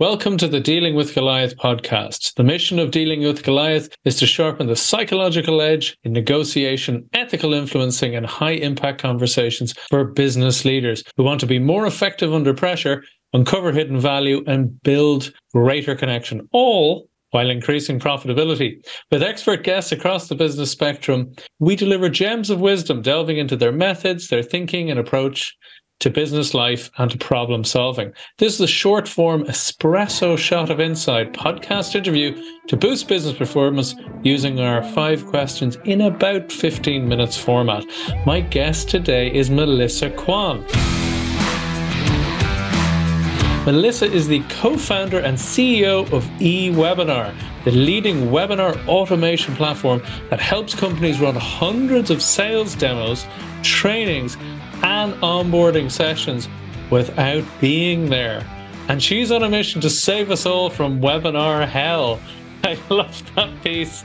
Welcome to the Dealing with Goliath podcast. The mission of Dealing with Goliath is to sharpen the psychological edge in negotiation, ethical influencing, and high impact conversations for business leaders who want to be more effective under pressure, uncover hidden value, and build greater connection, all while increasing profitability. With expert guests across the business spectrum, we deliver gems of wisdom, delving into their methods, their thinking, and approach to business life and to problem solving. This is a short form espresso shot of insight podcast interview to boost business performance using our five questions in about 15 minutes format. My guest today is Melissa Kwan. Melissa is the co founder and CEO of eWebinar, the leading webinar automation platform that helps companies run hundreds of sales demos, trainings, and onboarding sessions without being there. And she's on a mission to save us all from webinar hell. I love that piece,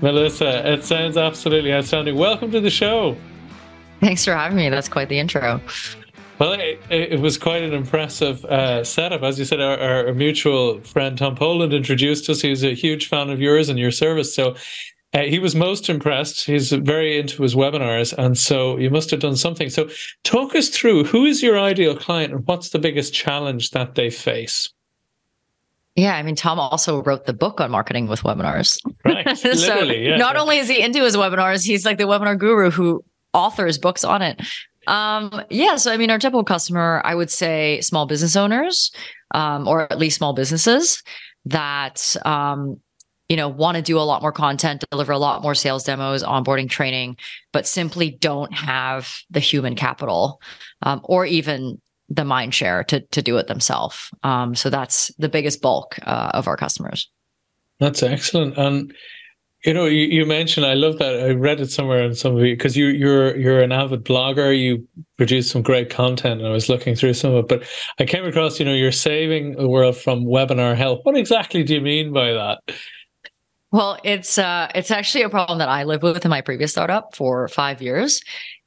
Melissa. It sounds absolutely outstanding. Welcome to the show. Thanks for having me. That's quite the intro. Well, it, it was quite an impressive uh, setup. As you said, our, our, mutual friend Tom Poland introduced us. He's a huge fan of yours and your service. So he was most impressed. He's very into his webinars, and so you must have done something. So, talk us through who is your ideal client and what's the biggest challenge that they face. Yeah, I mean, Tom also wrote the book on marketing with webinars. Right. so yeah. not only is he into his webinars, he's like the webinar guru who authors books on it. Um, yeah, so I mean, our typical customer, I would say small business owners, um, or at least small businesses that um, you know, want to do a lot more content, deliver a lot more sales demos, onboarding training, but simply don't have the human capital um, or even the mind share to to do it themselves. Um, so that's the biggest bulk uh, of our customers. That's excellent. And you know, you, you, mentioned I love that. I read it somewhere in some of you because you you're you're an avid blogger. You produce some great content, and I was looking through some of it. But I came across, you know, you're saving the world from webinar hell. What exactly do you mean by that? Well, it's uh, it's actually a problem that I lived with in my previous startup for five years.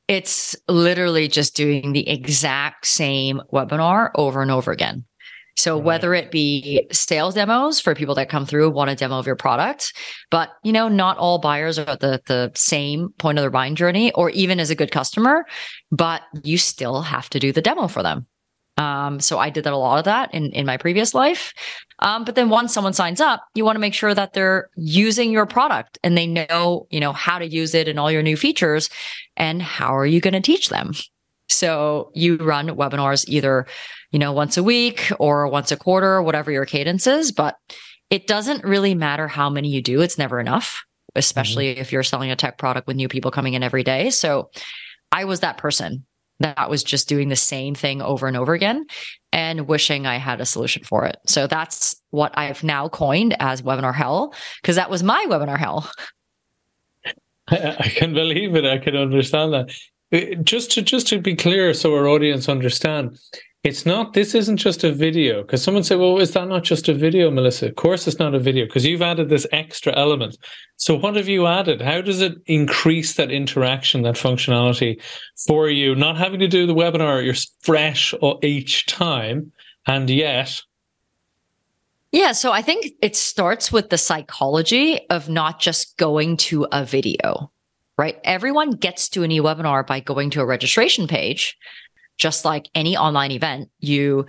It's literally just doing the exact same webinar over and over again. So whether it be sales demos for people that come through want a demo of your product, but you know, not all buyers are at the, the same point of their buying journey, or even as a good customer, but you still have to do the demo for them. Um, so I did that a lot of that in, in my previous life. Um, but then once someone signs up, you want to make sure that they're using your product and they know, you know, how to use it and all your new features. And how are you going to teach them? So you run webinars either, you know, once a week or once a quarter, whatever your cadence is, but it doesn't really matter how many you do. It's never enough, especially mm-hmm. if you're selling a tech product with new people coming in every day. So I was that person that was just doing the same thing over and over again and wishing I had a solution for it. So that's what I've now coined as webinar hell because that was my webinar hell. I, can believe it. I can understand that. Uh, just to just to be clear, so our audience understand, it's not, this isn't just a video. Because someone said, well, is that not just a video, Melissa? Of course it's not a video because you've added this extra element. So what have you added? How does it increase that interaction, that functionality for you? Not having to do the webinar, you're fresh each time. And yet, yeah, so I think it starts with the psychology of not just going to a video, right? Everyone gets to an e-webinar by going to a registration page just like any online event, you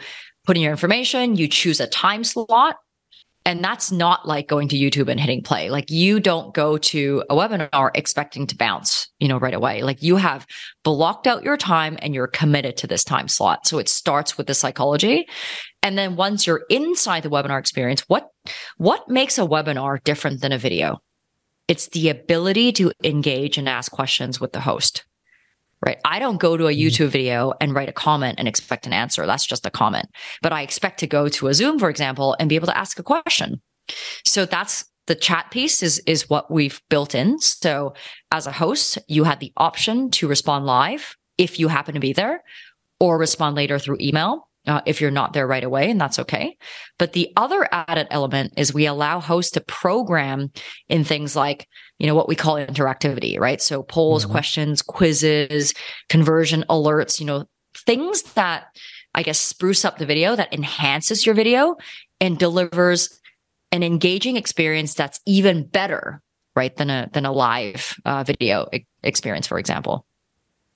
put in your information, you choose a time slot. And that's not like going to YouTube and hitting play. Like you don't go to a webinar expecting to bounce, you know, right away. Like you have blocked out your time and you're committed to this time slot. So it starts with the psychology. And then once you're inside the webinar experience, what, what makes a webinar different than a video? It's the ability to engage and ask questions with the host right? I don't go to a mm-hmm. YouTube video and write a comment and expect an answer. That's just a comment. But I expect to go to a Zoom, for example, and be able to ask a question. So that's the chat piece is is what we've built in. So as a host, you had the option to respond live if you happen to be there or respond later through email uh, if you're not there right away, and that's okay. But the other added element is we allow hosts to program in things like, you know, what we call interactivity, right? So polls, mm-hmm. questions, quizzes, conversion alerts, you know, things that I guess spruce up the video that enhances your video and delivers an engaging experience that's even better, right, than a than a live uh, video experience, for example.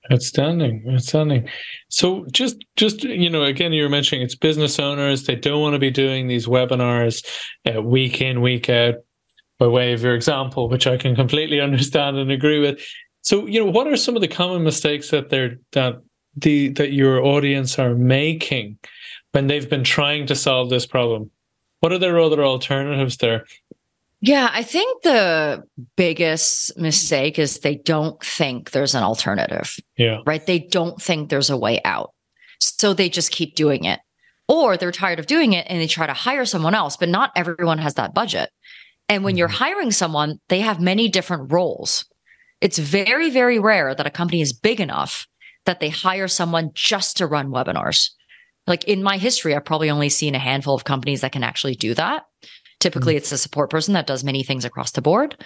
Outstanding, outstanding. So just just you know, again, you were mentioning it's business owners. They don't want to be doing these webinars uh, week in, week out, by way of your example, which I can completely understand and agree with. So you know, what are some of the common mistakes that they're that the that your audience are making when they've been trying to solve this problem? What are their other alternatives there? Yeah, I think the biggest mistake is they don't think there's an alternative. Yeah. Right? They don't think there's a way out. So they just keep doing it. Or they're tired of doing it and they try to hire someone else, but not everyone has that budget. And when mm-hmm. you're hiring someone, they have many different roles. It's very, very rare that a company is big enough that they hire someone just to run webinars. Like in my history, I've probably only seen a handful of companies that can actually do that. Typically, mm-hmm. it's a support person that does many things across the board.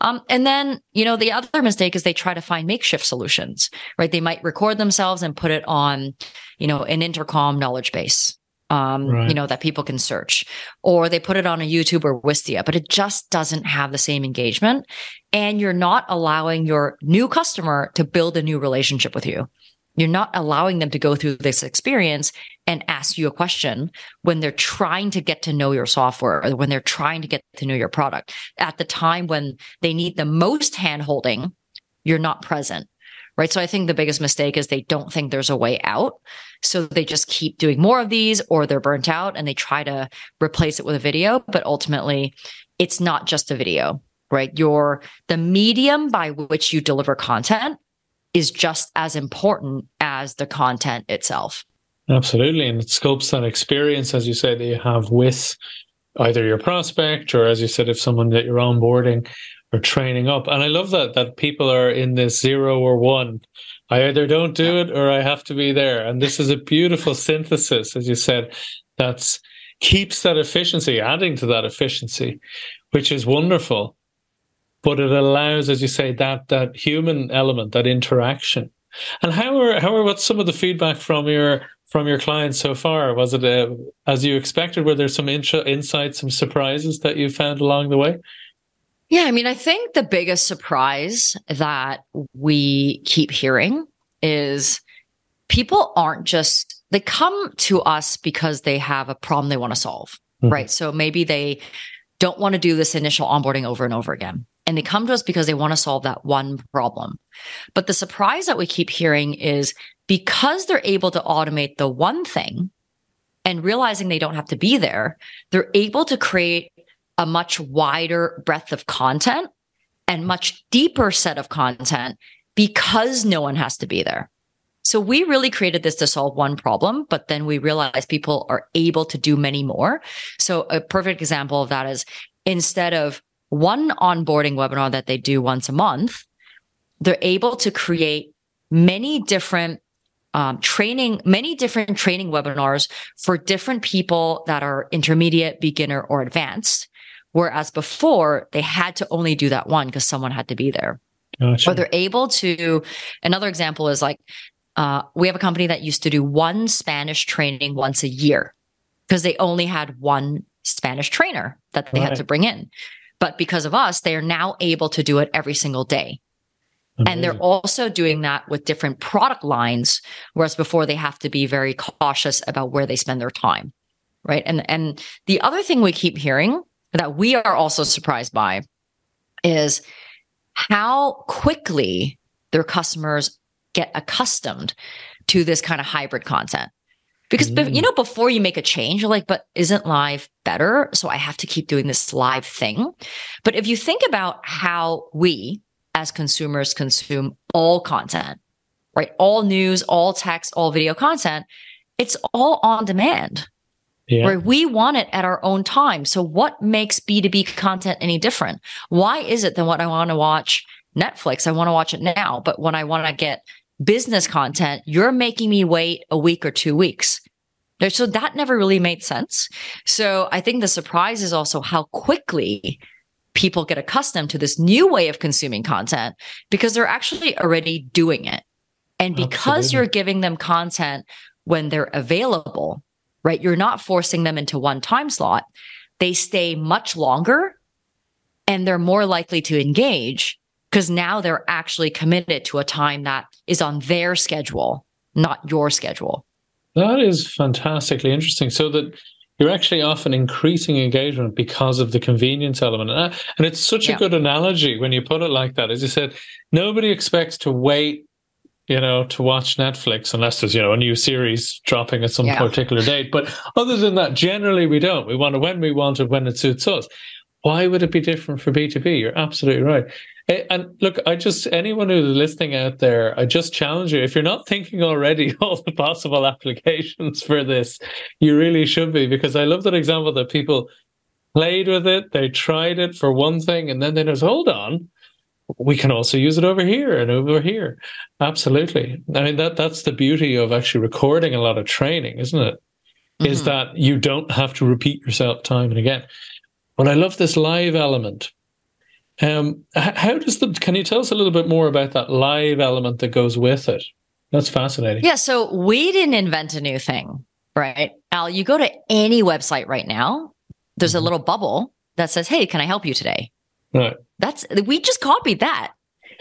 Um, and then, you know, the other mistake is they try to find makeshift solutions, right? They might record themselves and put it on, you know, an intercom knowledge base, um, right. you know, that people can search, or they put it on a YouTube or Wistia, but it just doesn't have the same engagement. And you're not allowing your new customer to build a new relationship with you. You're not allowing them to go through this experience and ask you a question when they're trying to get to know your software or when they're trying to get to know your product. At the time when they need the most handholding, you're not present. Right. So I think the biggest mistake is they don't think there's a way out. So they just keep doing more of these or they're burnt out and they try to replace it with a video. But ultimately, it's not just a video, right? Your the medium by which you deliver content is just as important as the content itself. Absolutely. And it scopes that experience, as you said, that you have with either your prospect or, as you said, if someone that you're onboarding or training up. And I love that, that people are in this zero or one. I either don't do it or I have to be there. And this is a beautiful synthesis, as you said, that's keeps that efficiency, adding to that efficiency, which is wonderful but it allows, as you say, that that human element, that interaction. And how are how are what's some of the feedback from your from your clients so far? Was it uh, as you expected? Were there some intro, insights, some surprises that you found along the way? Yeah, I mean, I think the biggest surprise that we keep hearing is people aren't just they come to us because they have a problem they want to solve, mm-hmm. right? So maybe they don't want to do this initial onboarding over and over again. And they come to us because they want to solve that one problem. But the surprise that we keep hearing is because they're able to automate the one thing and realizing they don't have to be there, they're able to create a much wider breadth of content and much deeper set of content because no one has to be there. So we really created this to solve one problem, but then we realized people are able to do many more. So a perfect example of that is instead of one onboarding webinar that they do once a month, they're able to create many different um, training, many different training webinars for different people that are intermediate, beginner, or advanced. Whereas before they had to only do that one because someone had to be there. Gotcha. Or they're able to, another example is like, uh, we have a company that used to do one Spanish training once a year because they only had one Spanish trainer that they right. had to bring in. But because of us, they are now able to do it every single day. Amazing. And they're also doing that with different product lines, whereas before they have to be very cautious about where they spend their time. Right. And and the other thing we keep hearing that we are also surprised by is how quickly their customers get accustomed to this kind of hybrid content. Because mm. you know, before you make a change, you're like, but isn't live better? So I have to keep doing this live thing. But if you think about how we as consumers consume all content, right? All news, all text, all video content, it's all on demand. Yeah. Right. We want it at our own time. So what makes B2B content any different? Why is it that when I want to watch Netflix, I want to watch it now, but when I want to get business content, you're making me wait a week or two weeks. So that never really made sense. So I think the surprise is also how quickly people get accustomed to this new way of consuming content because they're actually already doing it. And because Absolutely. you're giving them content when they're available, right? You're not forcing them into one time slot. They stay much longer and they're more likely to engage because now they're actually committed to a time that is on their schedule, not your schedule. That is fantastically interesting. So that you're actually often increasing engagement because of the convenience element. And it's such yeah. a good analogy when you put it like that. As you said, nobody expects to wait, you know, to watch Netflix unless there's, you know, a new series dropping at some yeah. particular date. But other than that, generally we don't. We want it when we want it, when it suits us. Why would it be different for B2B? You're absolutely right. And look, I just, anyone who's listening out there, I just challenge you. If you're not thinking already all the possible applications for this, you really should be, because I love that example that people played with it, they tried it for one thing, and then they just, hold on, we can also use it over here and over here. Absolutely. I mean, that that's the beauty of actually recording a lot of training, isn't it? Mm-hmm. Is that you don't have to repeat yourself time and again. But I love this live element um, how does the? Can you tell us a little bit more about that live element that goes with it? That's fascinating. Yeah. So we didn't invent a new thing, right? Al, you go to any website right now. There's mm-hmm. a little bubble that says, "Hey, can I help you today?" Right. That's we just copied that.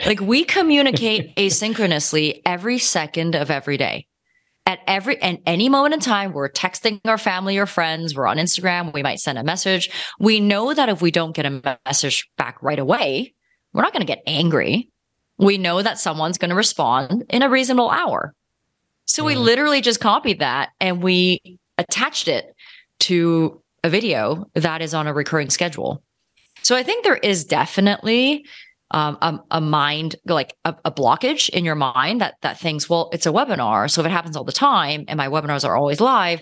Like we communicate asynchronously every second of every day at every and any moment in time we're texting our family or friends. We're on instagram. We might send a message. We know that if we don't get a message back right away we're not going to get angry. We know that someone's going to respond in a reasonable hour. So we literally just copied that and we attached it to a video that is on a recurring schedule. So i think there is definitely um, a, a, mind like a, a, blockage in your mind that that thinks well it's a webinar so if it happens all the time and my webinars are always live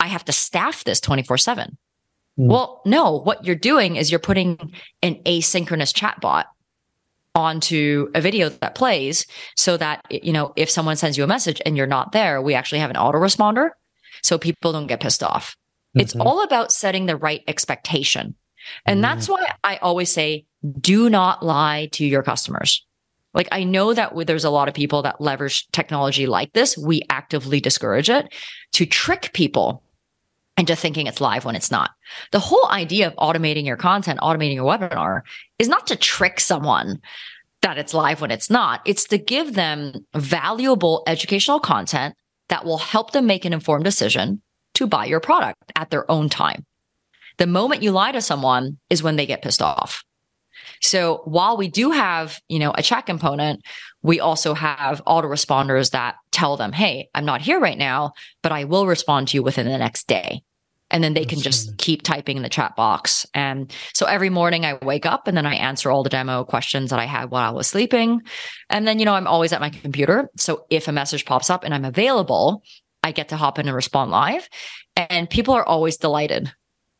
i have to staff this 24 7 mm. well no what you're doing is you're putting an asynchronous chatbot onto a video that plays so that you know if someone sends you a message and you're not there we actually have an autoresponder so people don't get pissed off mm-hmm. it's all about setting the right expectation and mm. that's why i always say do not lie to your customers. Like I know that there's a lot of people that leverage technology like this. We actively discourage it to trick people into thinking it's live when it's not. The whole idea of automating your content, automating your webinar is not to trick someone that it's live when it's not. It's to give them valuable educational content that will help them make an informed decision to buy your product at their own time. The moment you lie to someone is when they get pissed off. So while we do have, you know, a chat component, we also have autoresponders that tell them, Hey, I'm not here right now, but I will respond to you within the next day. And then they can just keep typing in the chat box. And so every morning I wake up and then I answer all the demo questions that I had while I was sleeping. And then, you know, I'm always at my computer. So if a message pops up and I'm available, I get to hop in and respond live. And people are always delighted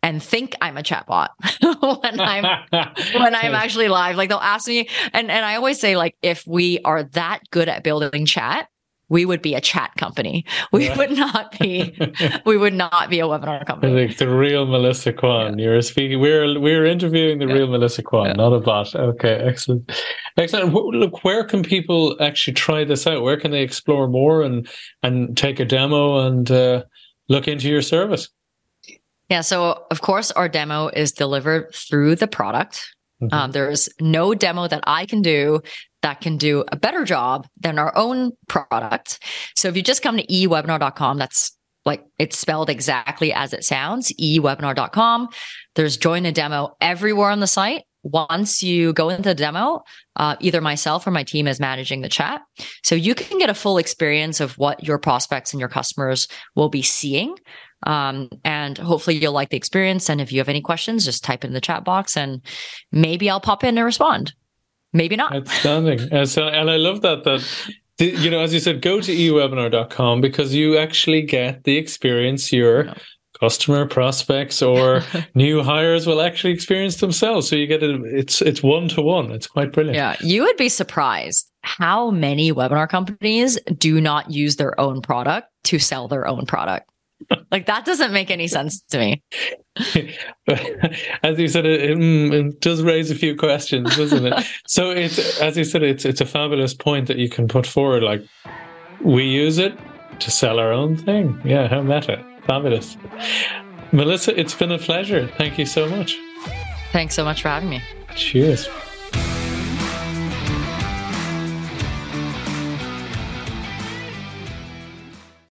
and think I'm a chatbot when I'm when I'm actually live. Like they'll ask me, and and I always say like if we are that good at building chat, we would be a chat company. We yeah. would not be we would not be a webinar company. Like the real Melissa Kwan. Yeah. You're speaking. We're we're interviewing the yeah. real Melissa Kwan, not a bot. Okay, excellent, excellent. Look, where can people actually try this out? Where can they explore more and and take a demo and uh, look into your service? Yeah. So, of course, our demo is delivered through the product. Mm-hmm. Um, there's no demo that I can do that can do a better job than our own product. So, if you just come to ewebinar.com, that's like it's spelled exactly as it sounds ewebinar.com. There's join a demo everywhere on the site. Once you go into the demo, uh, either myself or my team is managing the chat. So you can get a full experience of what your prospects and your customers will be seeing. Um, and hopefully you'll like the experience. And if you have any questions, just type in the chat box and maybe I'll pop in and respond. Maybe not. Outstanding. and, so, and I love that, that, you know, as you said, go to ewebinar.com because you actually get the experience your customer prospects or new hires will actually experience themselves. So you get it, it's, it's one to one. It's quite brilliant. Yeah. You would be surprised how many webinar companies do not use their own product to sell their own product like that doesn't make any sense to me. as you said, it, it, mm, it, does raise a few questions, doesn't it? so it's as you said, it's it's a fabulous point that you can put forward. Like we use it to sell our own thing. Yeah, how meta. Fabulous. Melissa, it's been a pleasure. Thank you so much. Thanks so much for having me. Cheers.